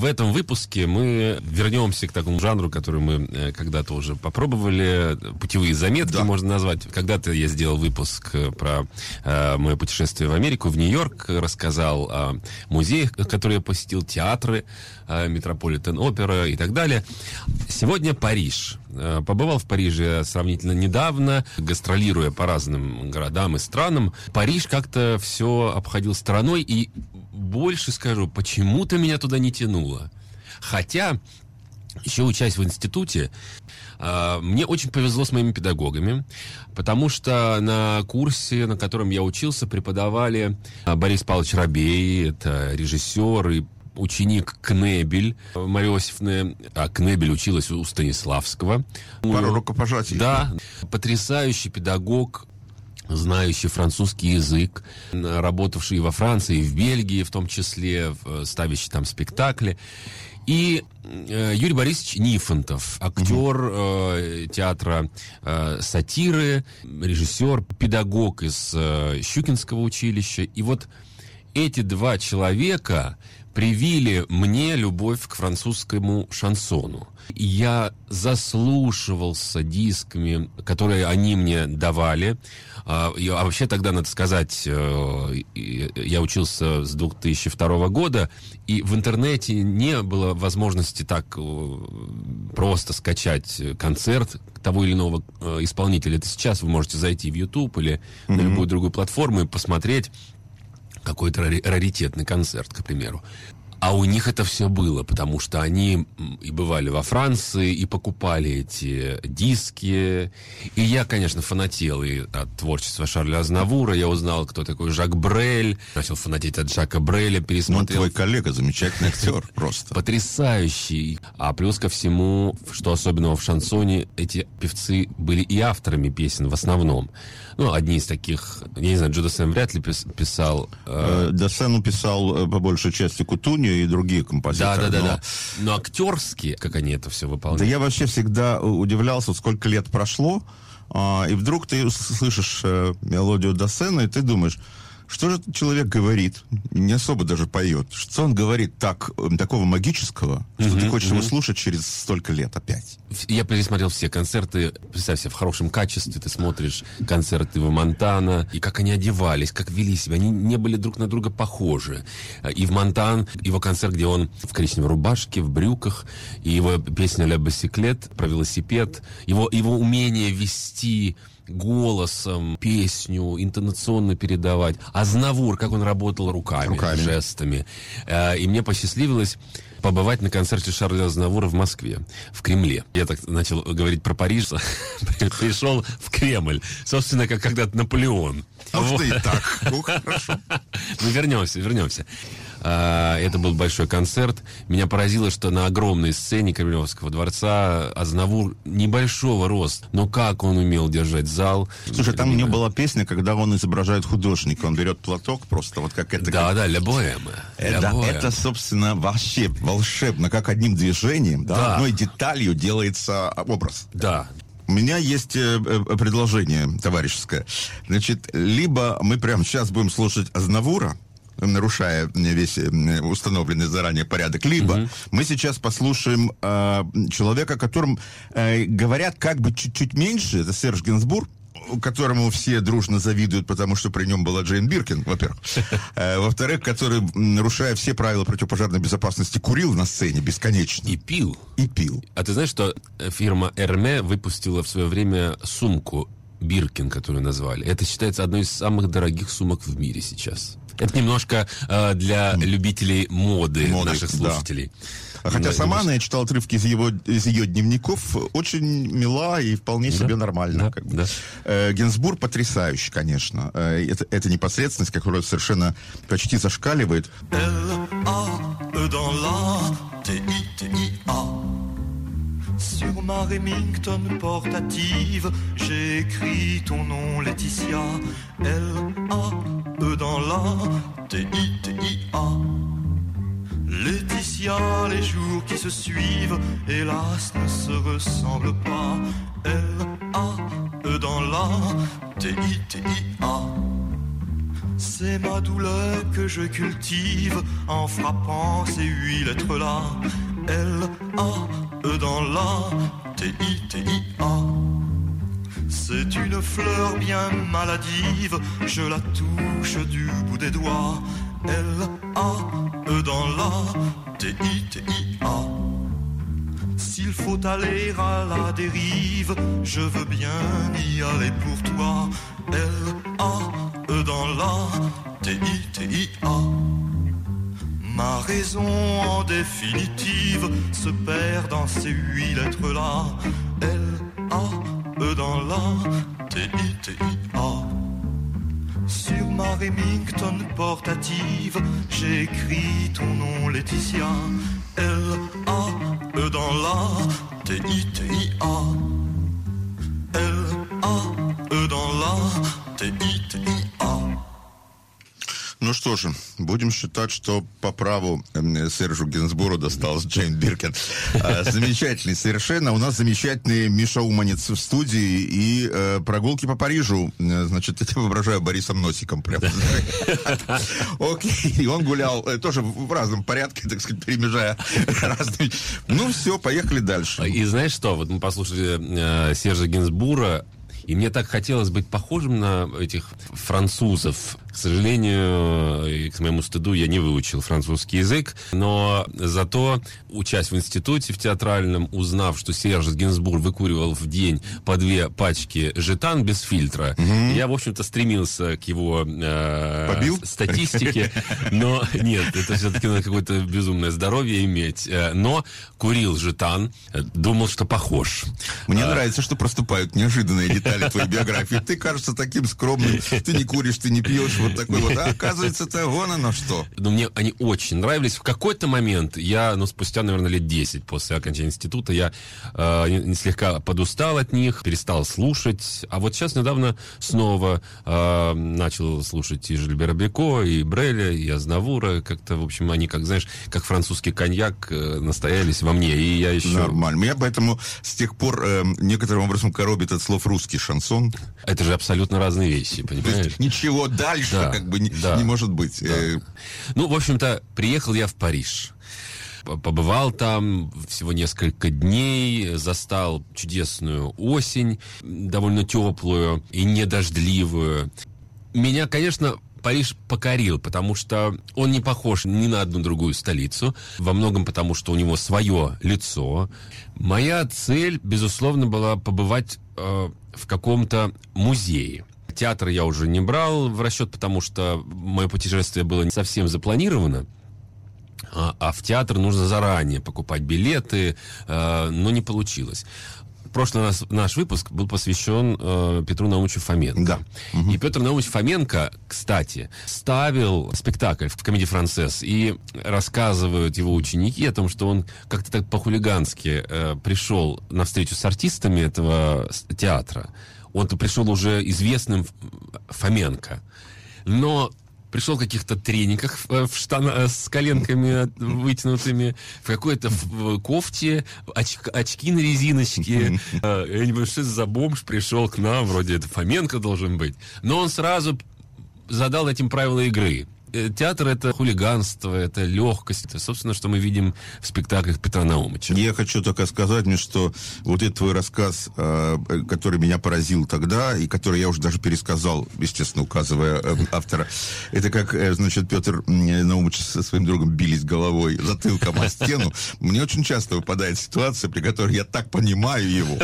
в этом выпуске мы вернемся к такому жанру, который мы э, когда-то уже попробовали. Путевые заметки Да. можно назвать. Когда-то я сделал выпуск э, про э, мое путешествие в Америку, в Нью-Йорк, рассказал о музеях, которые я посетил, театры, э, Метрополитен опера и так далее. Сегодня Париж. Э, Побывал в Париже сравнительно недавно, гастролируя по разным городам и странам. Париж как-то все обходил стороной, и больше скажу, почему-то меня туда не тянуло. Хотя, еще учась в институте, а, мне очень повезло с моими педагогами, потому что на курсе, на котором я учился, преподавали а, Борис Павлович Робей, это режиссер и ученик Кнебель Мария Иосифовна, а Кнебель училась у Станиславского. Пару рукопожатий. Да, потрясающий педагог, знающий французский язык, работавший во Франции, и в Бельгии в том числе, в- ставящий там спектакли. И э, Юрий Борисович Нифонтов, актер э, театра э, сатиры, режиссер, педагог из э, Щукинского училища. И вот эти два человека привили мне любовь к французскому шансону. Я заслушивался дисками, которые они мне давали. А, а вообще тогда, надо сказать, э, я учился с 2002 года, и в интернете не было возможности так э, просто скачать концерт того или иного э, исполнителя. Это сейчас вы можете зайти в YouTube или на любую другую платформу и посмотреть какой-то рари- раритетный концерт, к примеру. А у них это все было, потому что они и бывали во Франции, и покупали эти диски. И я, конечно, фанател и от творчества Шарля Азнавура. Я узнал, кто такой Жак Брель. Начал фанатеть от Жака Бреля, Ну, пересмотрел твой коллега, замечательный актер просто. потрясающий. А плюс ко всему, что особенного в шансоне, эти певцы были и авторами песен в основном. Ну, одни из таких, я не знаю, Джо Дассен вряд ли пис- писал. э, Э, Досену писал э, по большей части Кутунью и другие да, композиторы. да, да, но- да. Но актерски, как они это все Да выполняют. я вообще всегда удивлялся, сколько лет прошло, а, и вдруг ты слышишь э, мелодию Досена, и ты думаешь, что же человек говорит? Не особо даже поет. Что он говорит так, э, такого магического, что ты хочешь его слушать через столько лет опять? Я пересмотрел все концерты, представь себе, в хорошем качестве. Ты смотришь концерты его Монтана, и как они одевались, как вели себя. Они не были друг на друга похожи. И в Монтан, его концерт, где он в коричневой рубашке, в брюках, и его песня «Ля Басиклет» про велосипед, его, его умение вести голосом песню, интонационно передавать. А Знавур, как он работал руками, Руками. жестами. Э, И мне посчастливилось побывать на концерте Шарля Азнавура в Москве, в Кремле. Я так начал говорить про Париж, пришел в Кремль. Собственно, как когда-то Наполеон. Вот. и так. Ну, хорошо. Ну, вернемся, вернемся. А, Это был большой концерт. Меня поразило, что на огромной сцене Кремлевского дворца Азнавур небольшого роста. Но как он умел держать зал. Слушай, там у него была песня, когда он изображает художника. Он берет платок просто, вот как это... Да, да, «Ля Боэма». Э, «Ля да, Боэма». это, собственно, вообще волшебно, как одним движением, да, Да. одной деталью делается образ. Да, У меня есть э, э, предложение товарищеское. Значит, либо мы прямо сейчас будем слушать Азнавура, нарушая весь э, установленный заранее порядок, либо мы сейчас послушаем э, человека, о котором э, говорят как бы чуть-чуть меньше, это Серж Гинзбург, которому все дружно завидуют, потому что при нем была Джейн Биркин, во-первых. Э, Во-вторых, который, нарушая все правила противопожарной безопасности, курил на сцене бесконечно и пил. и пил. А ты знаешь, что фирма Hermé выпустила в свое время сумку Биркин, которую назвали. Это считается одной из самых дорогих сумок в мире сейчас. Это немножко э, для любителей моды, Моды, наших да. Слушателей. Хотя сама она, я читал отрывки из, его, из ее дневников, очень мила и вполне себе нормально. да, как бы. да. Э, Гинзбург потрясающий, конечно. Э, это, это непосредственность, которая совершенно почти зашкаливает. Sur ma Remington portative J'écris ton nom Laetitia L-A-E dans la T-I-T-I-A Laetitia, les jours qui se suivent Hélas ne se ressemblent pas L-A-E dans la T-I-T-I-A C'est ma douleur que je cultive en frappant ces huit lettres-là. L, A, E dans la, T, I, T, I, A. C'est une fleur bien maladive, je la touche du bout des doigts. L, A, E dans la, T, I, T, I, A. S'il faut aller à la dérive, je veux bien y aller pour toi. L, A, E dans la, T, I, T, I, A. Ma raison en définitive se perd dans ces huit lettres-là. L, A, E dans la, T, I, T, I, Remington portative, j'écris ton nom Laetitia, L-A-E dans la, T-I-T-I-A. Ну что же, будем считать, что по праву э, Сержу Гинсбуру досталось Джейн Биркен. А, замечательный совершенно. У нас замечательный Миша Уманец в студии и э, прогулки по Парижу. Э, Значит, я тебя воображаю Борисом Носиком прям. Окей, и он гулял э, тоже в разном порядке, так сказать, перемежая разные... Ну все, поехали дальше. И знаешь что, вот мы послушали э, Сержа Гинсбура, и мне так хотелось быть похожим на этих французов. К сожалению, и к моему стыду, я не выучил французский язык, но зато, учась в институте в театральном, узнав, что Серж Гинсбур выкуривал в день по две пачки жетан без фильтра, я, в общем-то, стремился к его э, Побил? статистике, но нет, это все-таки надо какое-то безумное здоровье иметь. Э, Но курил жетан, э, думал, что похож. Мне нравится, что проступают неожиданные детали твоей биографии. Ты кажется таким скромным. Ты не куришь, ты не пьешь. Вот такой вот. А оказывается, это вон оно что. Но мне они очень нравились. В какой-то момент я, ну, спустя, наверное, лет 10 после окончания института, я э, слегка подустал от них, перестал слушать. А вот сейчас недавно снова э, начал слушать и Жильбера Беко, и Бреля, и Азнавура. Как-то, в общем, они, как, знаешь, как французский коньяк э, настоялись во мне. И я еще... Нормально. Меня поэтому с тех пор э, некоторым образом коробит от слов русский шансон. Это же абсолютно разные вещи, понимаешь? ничего дальше Да, как бы не, да. не может быть. Э, Ну, в общем-то, приехал я в Париж. Побывал там всего несколько дней, застал чудесную осень, довольно теплую и недождливую. Меня, конечно, Париж покорил, потому что он не похож ни на одну другую столицу, во многом потому, что у него свое лицо. Моя цель, безусловно, была побывать э, в каком-то музее. Театр я уже не брал в расчет, потому что мое путешествие было не совсем запланировано. А, а в театр нужно заранее покупать билеты, э, но не получилось. Прошлый нас, наш выпуск был посвящен э, Петру Наумовичу Фоменко. Да. И Петр Наумович Фоменко, кстати, ставил спектакль в комедии «Францесс», и рассказывают его ученики о том, что он как-то так по-хулигански э, пришел на встречу с артистами этого театра. Он-то пришел уже известным Фоменко. Но пришел в каких-то трениках в, в штанах с коленками вытянутыми, в какой-то кофте, оч- очки на резиночке. Э, Я не понимаю, что за бомж пришел к нам, вроде это Фоменко должен быть. Но он сразу задал этим правила игры. Э, Театр — это хулиганство, это легкость. Это, собственно, что мы видим в спектаклях Петра Наумовича. Я хочу только сказать мне, что вот этот твой рассказ, э, который меня поразил тогда, и который я уже даже пересказал, естественно, указывая э, автора, это как, значит, Петр Наумович со своим другом бились головой затылком о стену. Мне очень часто выпадает ситуация, при которой я так понимаю его.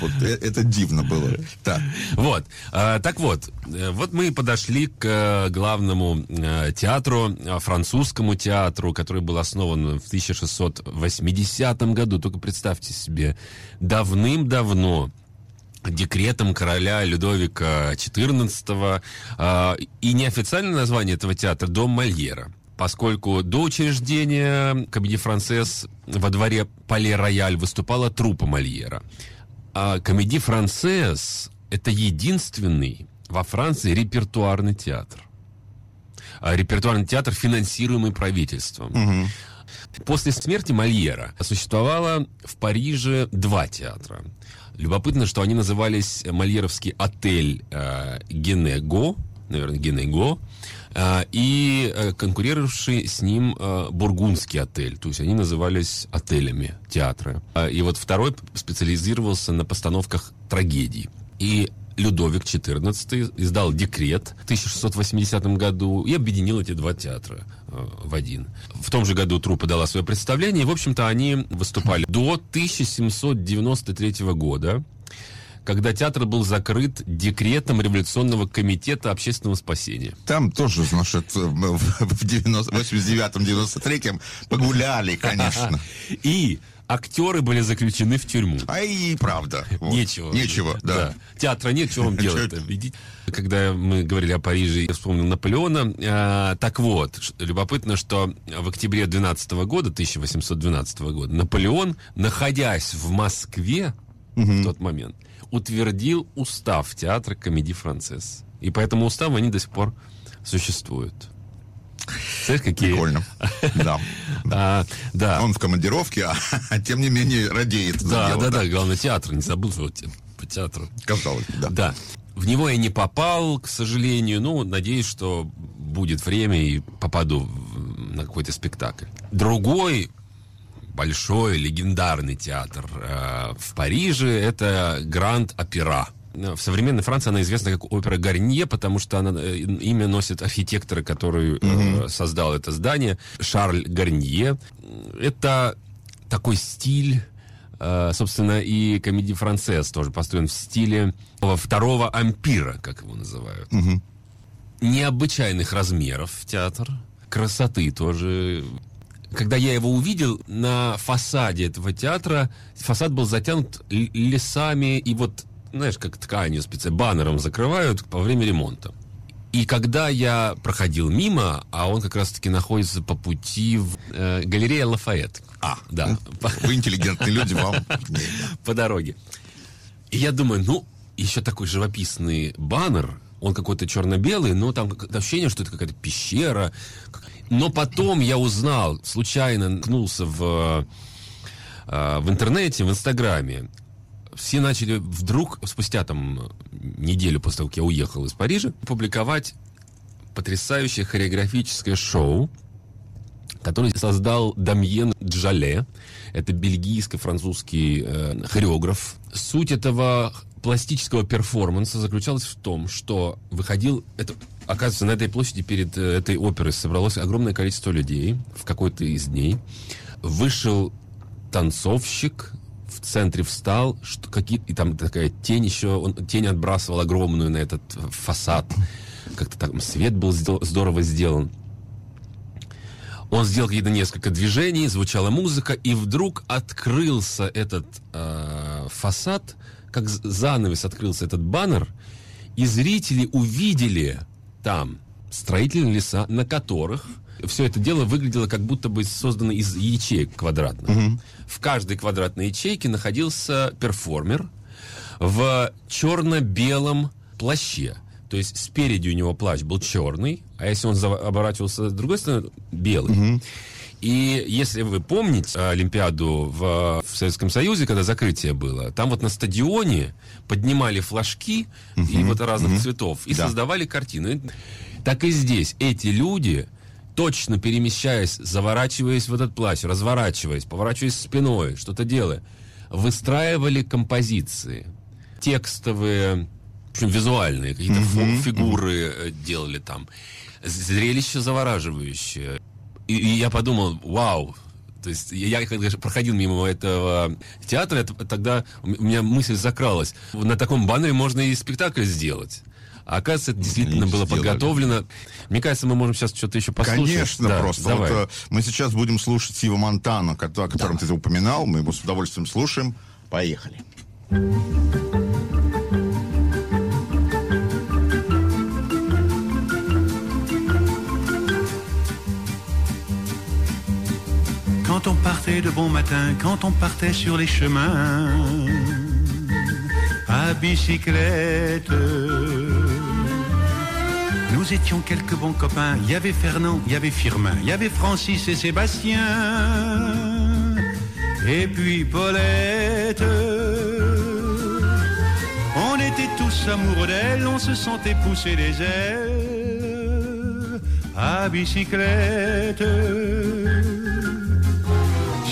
Вот, э, это дивно было. Так. Вот. А, так вот, э, вот мы подошли к э, главному театру, французскому театру, который был основан в 1680 году. Только представьте себе, давным-давно декретом короля Людовика XIV а, и неофициальное название этого театра «Дом Мольера». Поскольку до учреждения комедии «Францесс» во дворе Пале-Рояль выступала труппа Мольера. А комедий «Францесс» — это единственный во Франции репертуарный театр. А репертуарный театр, финансируемый правительством. После смерти Мольера существовало в Париже два театра. Любопытно, что они назывались Мольеровский отель э, Генего, наверное, Генего, и э, конкурировавший с ним э, Бургундский отель. То есть они назывались отелями театра. Э, и вот второй специализировался на постановках трагедий. И Людовик XIV издал декрет в 1680 году и объединил эти два театра э, в один. В том же году труппа дала свое представление, и, в общем-то, они выступали до 1793 года, когда театр был закрыт декретом Революционного комитета общественного спасения. Там тоже, значит, в 89-93 погуляли, конечно. И актеры были заключены в тюрьму. А и правда. Вот. Нечего. Нечего, да. да. Театра нет, что вам делать-то? Когда мы говорили о Париже, я вспомнил Наполеона. А, так вот, любопытно, что в октябре 12 года, 1812 года, Наполеон, находясь в Москве угу. в тот момент, утвердил устав театра комедии «Францесс». И по этому уставу они до сих пор существуют. Знаешь, какие... Прикольно. Да. а, да. Он в командировке, а, а тем не менее радеет. Да, дело, да, да, да. Главное, театр. Не забыл, что по театру. Казалось, да. Да. В него я не попал, к сожалению. Ну, надеюсь, что будет время и попаду на какой-то спектакль. Другой большой легендарный театр э, в Париже это Гранд Опера. В современной Франции она известна как опера Гарнье, потому что она, э, имя носит архитектора, который mm-hmm. э, создал это здание, Шарль Гарнье. Это такой стиль, э, собственно, и комедий францез тоже построен в стиле второго ампира, как его называют. Mm-hmm. Необычайных размеров театр, красоты тоже когда я его увидел на фасаде этого театра, фасад был затянут лесами и вот знаешь, как тканью специально, баннером закрывают по время ремонта. И когда я проходил мимо, а он как раз-таки находится по пути в э, галерея Лафайет. А, да. Вы интеллигентные люди, вам по дороге. И я думаю, ну, еще такой живописный баннер, он какой-то черно-белый, но там ощущение, что это какая-то пещера. Но потом я узнал, случайно наткнулся в, э, в интернете, в Инстаграме, все начали вдруг, спустя там неделю после того, как я уехал из Парижа, публиковать потрясающее хореографическое шоу, которое создал Дамьен Джале. Это бельгийско-французский э, хореограф. Суть этого пластического перформанса заключалась в том, что выходил... Это, оказывается, на этой площади перед э, этой оперой собралось огромное количество людей в какой-то из дней. Вышел танцовщик, в центре встал, что какие и там такая тень еще, он тень отбрасывал огромную на этот фасад. Как-то там свет был здорово сделан. Он сделал какие-то несколько движений, звучала музыка, и вдруг открылся этот э, фасад, как занавес открылся этот баннер, и зрители увидели там строительные леса, на которых все это дело выглядело как будто бы создано из ячеек квадратных. Угу. В каждой квадратной ячейке находился перформер в черно-белом плаще. То есть спереди у него плащ был черный, а если он оборачивался с другой стороны, белый. Угу. И если вы помните Олимпиаду в, в Советском Союзе, когда закрытие было, там вот на стадионе поднимали флажки угу, и вот разных угу. цветов и да. создавали картины. Так и здесь эти люди точно перемещаясь, заворачиваясь в этот плащ, разворачиваясь, поворачиваясь спиной, что-то делая, выстраивали композиции, текстовые, в общем, визуальные, какие-то mm-hmm, фигуры mm-hmm. делали там. Зрелище завораживающее. И, и я подумал, вау, то есть я, когда проходил мимо этого театра, тогда у меня мысль закралась. На таком баннере можно и спектакль сделать. А оказывается, это действительно было сделали. подготовлено. Мне кажется, мы можем сейчас что-то еще послушать. Конечно, да, просто. Давай. Вот, э, мы сейчас будем слушать Сива Монтана, о котором да. ты упоминал. Мы его с удовольствием слушаем. Поехали. Quand on partait de bon matin, quand on partait sur les chemins, à bicyclette, Nous étions quelques bons copains. Il y avait Fernand, il y avait Firmin, il y avait Francis et Sébastien. Et puis Paulette. était tous amoureux d'elle, on se sentait pousser les ailes à bicyclette.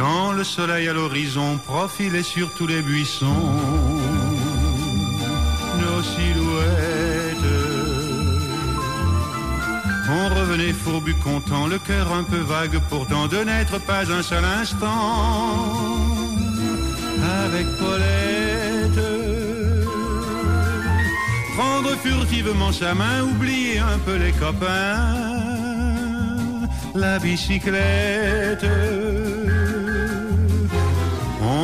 Quand le soleil à l'horizon profilait sur tous les buissons, nos silhouettes. On revenait fourbu content, le cœur un peu vague pourtant de n'être pas un seul instant avec Paulette. Prendre furtivement sa main, oublier un peu les copains, la bicyclette.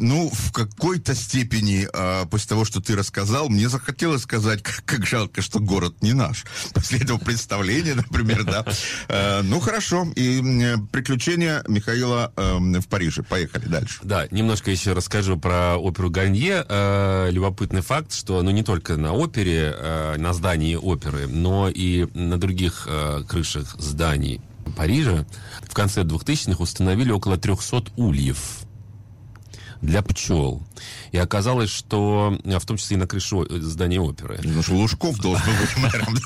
Ну, в какой-то степени, э, после того, что ты рассказал, мне захотелось сказать, как, как жалко, что город не наш. После этого представления, например, да. Э, ну, хорошо. И приключения Михаила э, в Париже. Поехали дальше. Да, немножко еще расскажу про оперу Ганье. Э, любопытный факт, что ну не только на опере, э, на здании оперы, но и на других крышах зданий Парижа в конце 2000-х установили около 300 ульев для пчел. И оказалось, что э, в том числе и на крыше о- здания оперы. Ну, что Лужков должен быть мэром.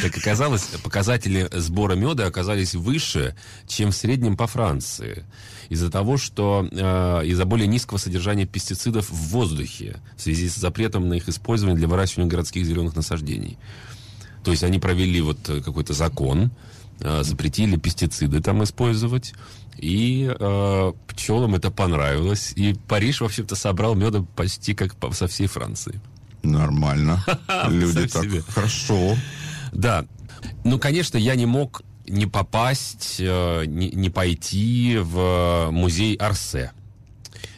Как оказалось, показатели сбора меда оказались выше, чем в среднем по Франции. Из-за того, что э, из-за более низкого содержания пестицидов в воздухе в связи с запретом на их использование для выращивания городских зеленых насаждений. То есть они провели вот э, какой-то закон, э, запретили пестициды там использовать, и э, пчелам это понравилось. И Париж, в общем-то, собрал меда почти как со всей Франции. Нормально. Люди так хорошо. Да. Ну, конечно, я не мог не попасть, э, не, пойти в музей Арсе.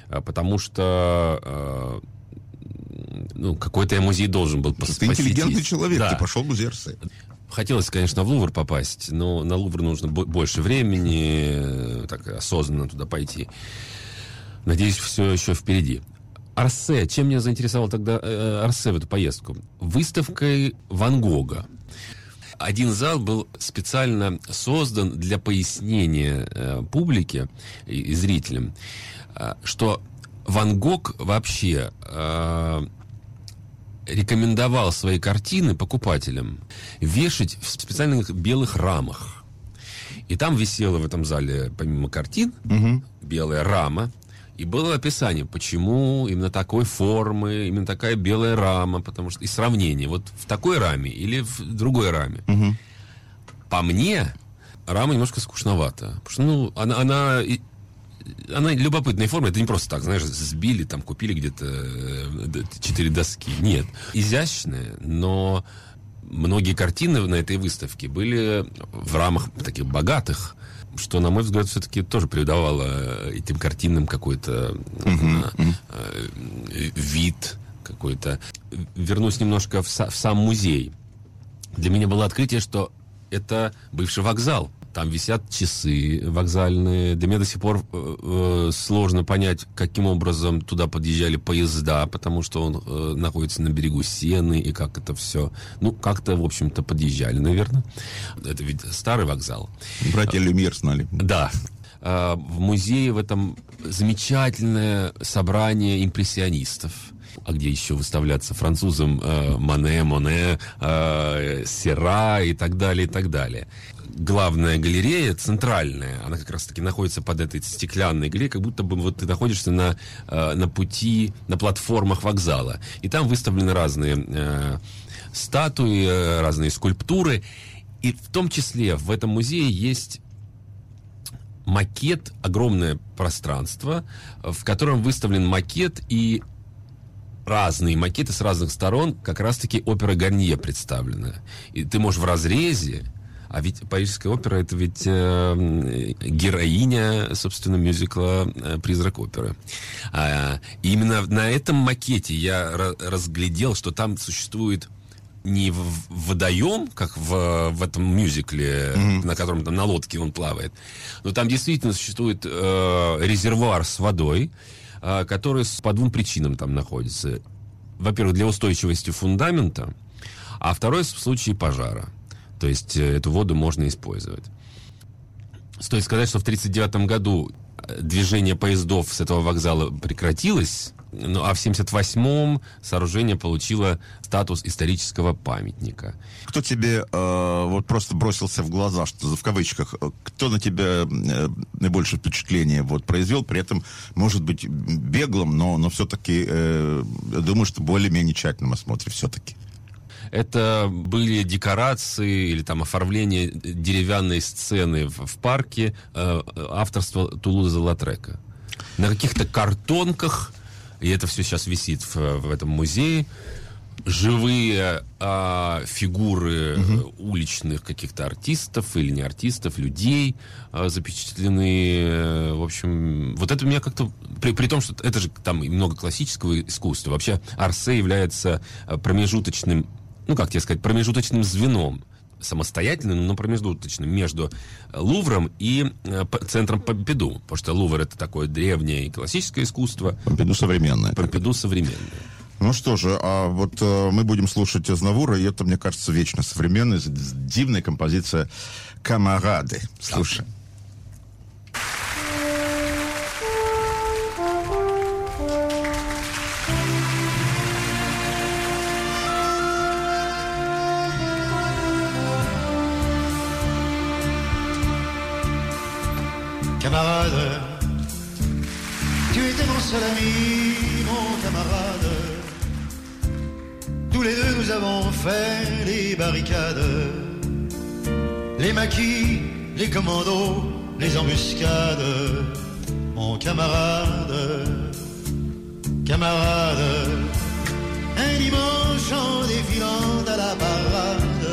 Э, Потому что э, ну, какой-то я музей должен был пос- Ты интеллигентный посетить. человек, Да. ты пошел в музей Арсе. Хотелось, конечно, в Лувр попасть, но на Лувр нужно бо- больше времени, э, так осознанно туда пойти. Надеюсь, все еще впереди. Арсе. Чем меня заинтересовал тогда э, Арсе в эту поездку? Выставкой Ван Гога. Один зал был специально создан для пояснения э, публике и, зрителям, э, что Ван Гог вообще э, рекомендовал свои картины покупателям вешать в специальных белых рамах. И там висела в этом зале, помимо картин, белая рама. И было описание, почему именно такой формы, именно такая белая рама, потому что и сравнение. Вот в такой раме или в другой раме. По мне, рама немножко скучновата. Потому что, ну, она, она, она любопытной формы. Это не просто так, знаешь, сбили, там, купили где-то э, четыре доски. Нет. Изящная, но многие картины на этой выставке были в рамах таких богатых, что, на мой взгляд, все-таки тоже придавало этим картинам какой-то э, э, вид, какой-то. Вернусь немножко в, са- в сам музей. Для меня было открытие, что это бывший вокзал. Там висят часы вокзальные. Для меня до сих пор э, э, сложно понять, каким образом туда подъезжали поезда, потому что он э, находится на берегу Сены, и как это все... Ну, как-то, в общем-то, подъезжали, наверное. Это ведь старый вокзал. Братья Люмьер знали. Да. Э, в музее в этом замечательное собрание импрессионистов а где еще выставляться французам э, Мане, Моне, э, Сера и так далее, и так далее. Главная галерея, центральная, она как раз-таки находится под этой стеклянной галереей, как будто бы вот ты находишься на, э, на пути, на платформах вокзала. И там выставлены разные э, статуи, э, разные скульптуры. И в том числе в этом музее есть макет, огромное пространство, в котором выставлен макет и разные макеты с разных сторон, как раз-таки опера Гарнье представлена. И ты можешь в разрезе, а ведь Парижская опера это ведь э, героиня, собственно, мюзикла э, «Призрак оперы». А, и именно на этом макете я разглядел, что там существует не в водоем, как в, в этом мюзикле, mm-hmm. на котором там на лодке он плавает, но там действительно существует э, резервуар с водой, э, который по двум причинам там находится. Во-первых, для устойчивости фундамента, а второй в случае пожара. То есть э, эту воду можно использовать. Стоит сказать, что в 1939 году э, движение поездов с этого вокзала прекратилось, ну, а в 78-м сооружение получило статус исторического памятника. Кто тебе э, вот просто бросился в глаза, что в кавычках, э, кто на тебя э, наибольшее впечатление вот произвел, при этом, может быть, беглым, но, но все-таки, э, думаю, что более-менее тщательном осмотре все-таки. Это были декорации или там оформление деревянной сцены в, в парке э, авторства Тулуза Латрека. На каких-то картонках и это все сейчас висит в, в этом музее. Живые а, фигуры угу. уличных каких-то артистов или не артистов, людей а, запечатлены. В общем, вот это меня как-то... При, при том, что это же там много классического искусства. Вообще Арсе является а, промежуточным, ну как тебе сказать, промежуточным звеном самостоятельным, но промежуточным между Лувром и э, центром Помпиду. Потому что Лувр это такое древнее и классическое искусство. Помпиду современное. Помпиду современное. Ну что же, а вот э, мы будем слушать Азнавура, и это, мне кажется, вечно современная, дивная композиция «Камарады». Слушай. Да. Camarade, tu étais mon seul ami, mon camarade. Tous les deux nous avons fait les barricades, les maquis, les commandos, les embuscades. Mon camarade, camarade, un dimanche en défilant à la parade,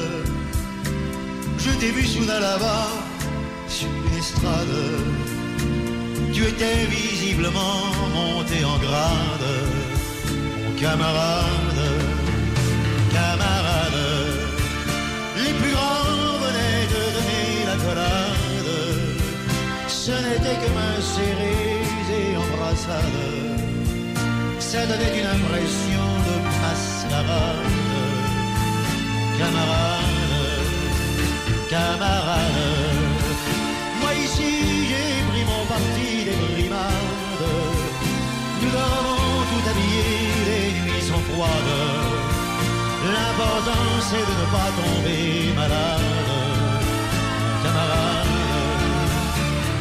je t'ai vu soudain là-bas sur l'estrade. Tu étais visiblement monté en grade, mon camarade, camarade. Les plus grands venaient de donner la collade. Ce n'était que main serrée et embrassade. Ça donnait une impression de mascarade. Camarade, camarade ici, L'important c'est de ne pas tomber malade. Camarade,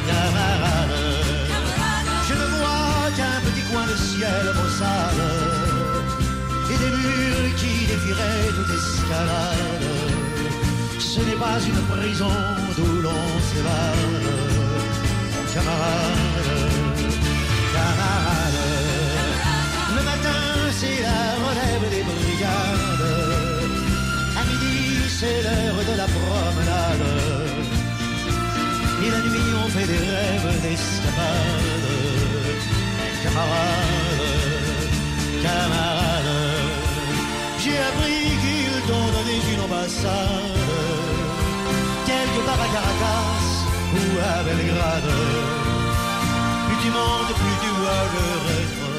camarade, je ne vois qu'un petit coin de ciel maussade et des murs qui défieraient toute escalade. Ce n'est pas une prison d'où l'on s'évade, camarade. Relève des brigades. À midi, c'est l'heure de la promenade. Et la nuit, on fait des rêves d'escapade. Camarade, camarade. J'ai appris qu'ils t'ont donné une ambassade quelque part à Caracas à Belgrade. Plus tu montes, plus tu vois je rétrograde.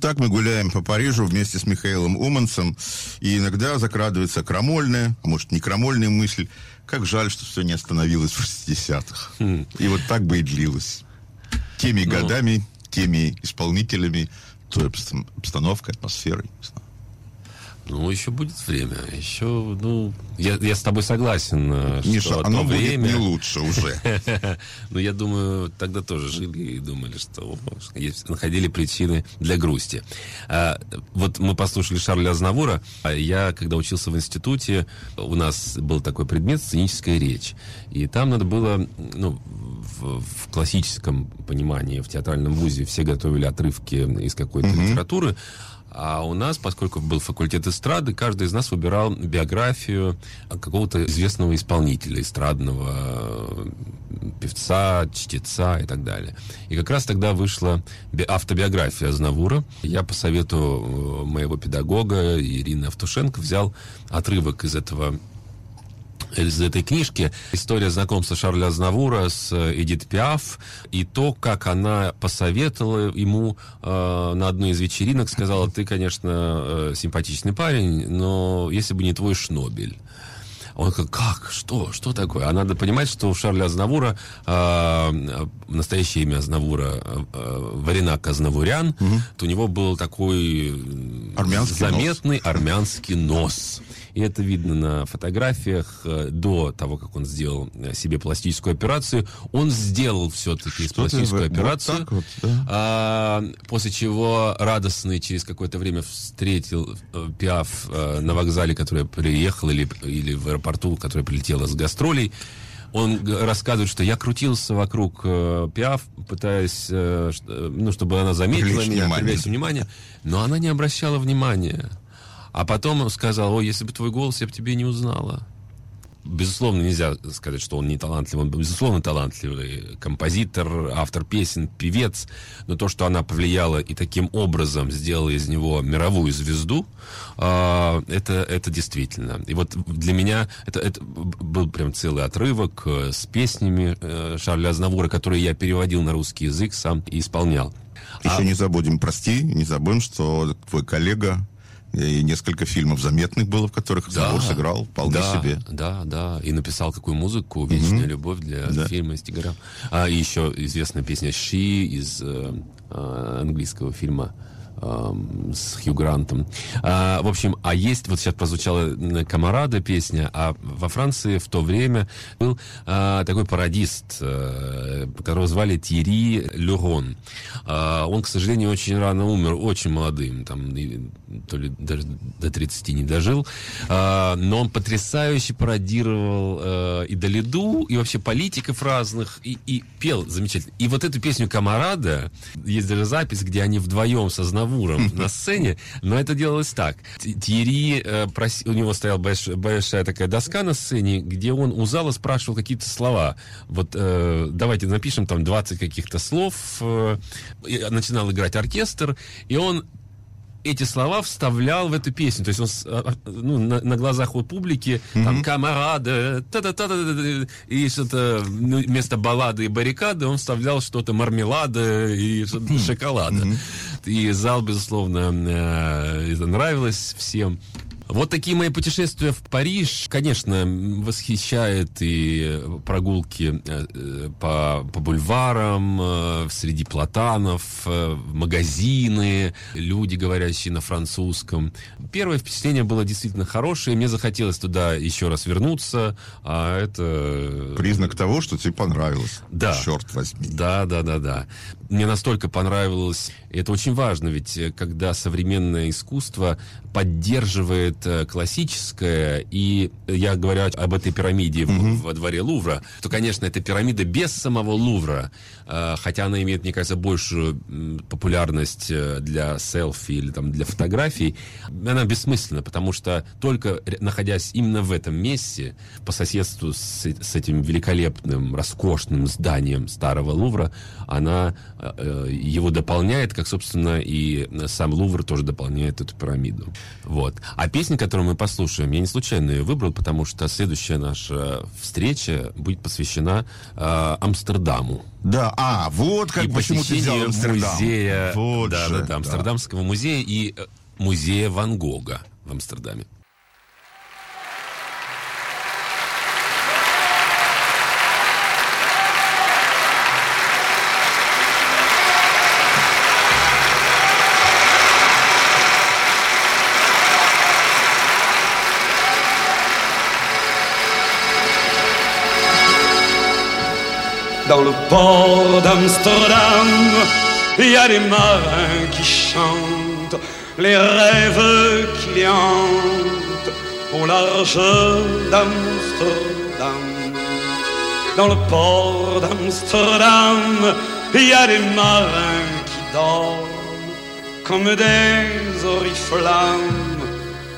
Вот так мы гуляем по Парижу вместе с Михаилом Уманцем, и иногда закрадывается крамольная, а может не крамольная мысль, как жаль, что все не остановилось в 60-х. И вот так бы и длилось. Теми годами, теми исполнителями, той обс- обстановкой, атмосферой. не знаю. Ну, еще будет время. Еще, ну, я, я с тобой согласен, э, что Миша, то оно будет время... не лучше уже. Ну, я думаю, тогда тоже жили и думали, что находили причины для грусти. А, вот мы послушали Шарля Азнавура. А Я, когда учился в институте, у нас был такой предмет «Сценическая речь». И там надо было, ну, в, в классическом понимании, в театральном вузе все готовили отрывки из какой-то литературы, а у нас, поскольку был факультет эстрады, каждый из нас выбирал биографию какого-то известного исполнителя, эстрадного э, певца, чтеца и так далее. И как раз тогда вышла би- автобиография Азнавура. Я по совету э, моего педагога Ирины Автушенко взял отрывок из этого из этой книжки история знакомства Шарля Азнавура с э, Эдит Пиаф и то, как она посоветовала ему э, на одной из вечеринок, сказала, ты, конечно, э, симпатичный парень, но если бы не твой Шнобель. Он как, как? Что? Что такое? А надо понимать, что у Шарля Азнавура э, настоящее имя Азнавура э, э, Варинак Азнавурян, то у него был такой Армянский заметный армянский нос. И это видно на фотографиях э, до того, как он сделал э, себе пластическую операцию. Он сделал все-таки ты пластическую вот операцию. так вот, да? А, после чего радостный через какое-то время встретил э, Пиаф на вокзале, который приехал, или, или в аэропорту, который прилетела с гастролей. Он рассказывает, что я крутился вокруг э, Пиаф, пытаясь, э, э, ну, чтобы она заметила Привлечь меня, внимание. привлечь внимание, но она не обращала внимания. А потом сказал, о, если бы твой голос, я бы тебе не узнала. Безусловно, нельзя сказать, что он не талантливый. Он, безусловно, талантливый композитор, автор песен, певец. Но то, что она повлияла и таким образом сделала из него мировую звезду, а, это, это действительно. И вот для меня это, это был прям целый отрывок э, с песнями э, Шарля Азнавура, которые я переводил на русский язык, сам и исполнял. Еще А- не забудем, прости, не забудем, что твой коллега и несколько фильмов заметных было, в которых Азнавур сыграл вполне да, себе. Да, да. И написал какую музыку «Вечная любовь» для Да. фильма «Стигарам». А еще известная песня «She» из э, э, английского фильма с Хью Грантом. А, в общем, а есть, вот сейчас прозвучала «Камарада» песня, а во Франции в то время был а, такой пародист, э, которого звали Тьерри Люрон. А, он, к сожалению, очень рано умер, очень молодым, там, то ли даже до 30 не дожил. А, но он потрясающе пародировал э, и Долиду, и вообще политиков разных, и, и пел замечательно. И вот эту песню «Камарада», есть даже запись, где они вдвоем со Знавуром на сцене, но это делалось так. Тьерри, э, проси- у него стояла больш- большая такая доска на сцене, где он у зала спрашивал какие-то слова. Вот э, давайте напишем там 20 каких-то слов. э, начинал играть оркестр, и он эти слова вставлял в эту песню. То есть он а, а, ну, на, на глазах у публики там камарада, та-та-та-та-та, и что-то ну, вместо баллады и баррикады он вставлял что-то мармелада и что-то шоколада. и зал, безусловно, э, это нравилось всем. Вот такие мои путешествия в Париж, конечно, восхищает и прогулки э, э, по, по бульварам, э, среди платанов, магазины, люди, говорящие на французском. Первое впечатление было действительно хорошее, мне захотелось туда еще раз вернуться, а это... Признак того, что тебе понравилось. Да. Черт возьми. Да, да, да, да. Мне настолько понравилось, это очень важно, ведь когда современное искусство поддерживает э, классическое, и я говорю об этой пирамиде в- во дворе Лувра, то, конечно, это пирамида без самого Лувра, э, хотя она имеет, мне кажется, большую популярность э, для селфи или там для фотографий, она бессмысленна, потому что только находясь именно в этом месте, по соседству с, с этим великолепным, роскошным зданием старого Лувра, она э, э, его дополняет, как, собственно, и сам Лувр тоже дополняет эту пирамиду. Вот. А песня, которую мы послушаем, я не случайно ее выбрал, потому что следующая наша встреча будет посвящена э, Амстердаму. Да, а, вот как и почему ты взял Амстердам. музея, Вот да, же, да, да, Амстердамского музея и э, музея Ван Гога в Амстердаме. Dans le port d'Amsterdam, il y a des marins qui chantent les rêves qui hantent au large d'Amsterdam. Dans le port d'Amsterdam, il y a des marins qui dorment comme des oriflammes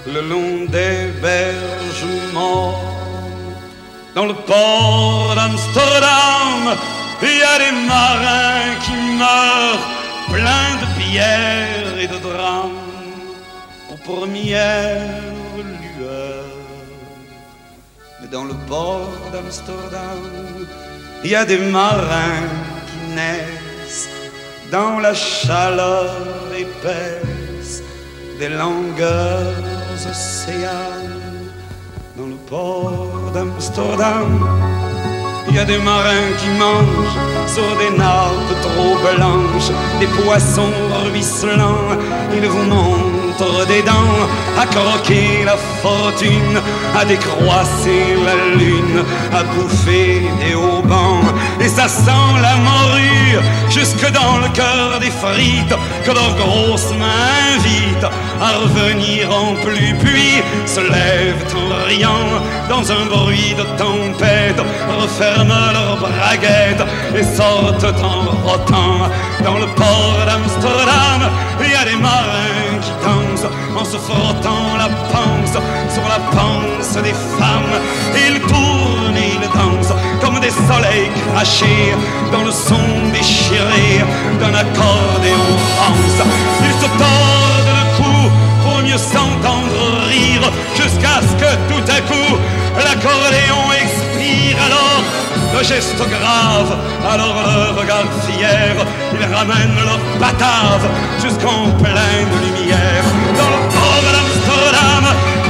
le long des berges mortes. Dans le port d'Amsterdam, il y a des marins qui meurent pleins de pierres et de drames aux premières lueurs. Mais dans le port d'Amsterdam, il y a des marins qui naissent dans la chaleur épaisse des longueurs océanes. d'Amsterdam, il y a des marins qui mangent sur des nappes trop blanches, des poissons ruisselants. Ils vous montrent des dents à croquer la fortune, à décroisser la lune, à bouffer des haubans. Et ça sent la morue jusque dans le cœur des frites que leurs grosses mains invitent à revenir en pluie, puis se lèvent en riant dans un bruit de tempête, referment leurs braguettes et sortent en rotant dans le port d'Amsterdam. Il y a des marins qui dansent en se frottant la panse sur la panse des femmes. Ils tournent ils dansent comme des soleils crachés dans le son déchiré d'un accordéon rance. Ils se tordent le cou pour mieux s'entendre jusqu'à ce que tout à coup l'accordéon expire alors le geste grave, alors le regard fier, ils ramènent leur batave jusqu'en pleine lumière. Dans le port d'Amsterdam,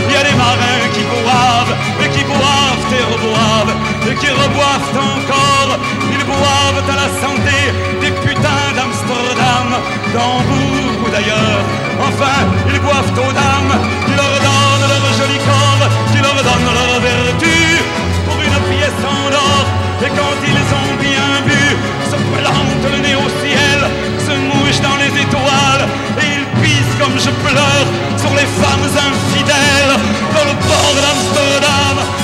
il y a des marins qui boivent, et qui boivent et reboivent, et qui reboivent encore. Ils boivent à la santé des putains d'Amsterdam, d'Hambourg ou d'ailleurs. Enfin, ils boivent aux dames leur vertu pour une pièce en or. Et quand ils ont bien bu, se plantent le nez au ciel, se mouchent dans les étoiles, et ils pissent comme je pleure sur les femmes infidèles dans le port d'Amsterdam.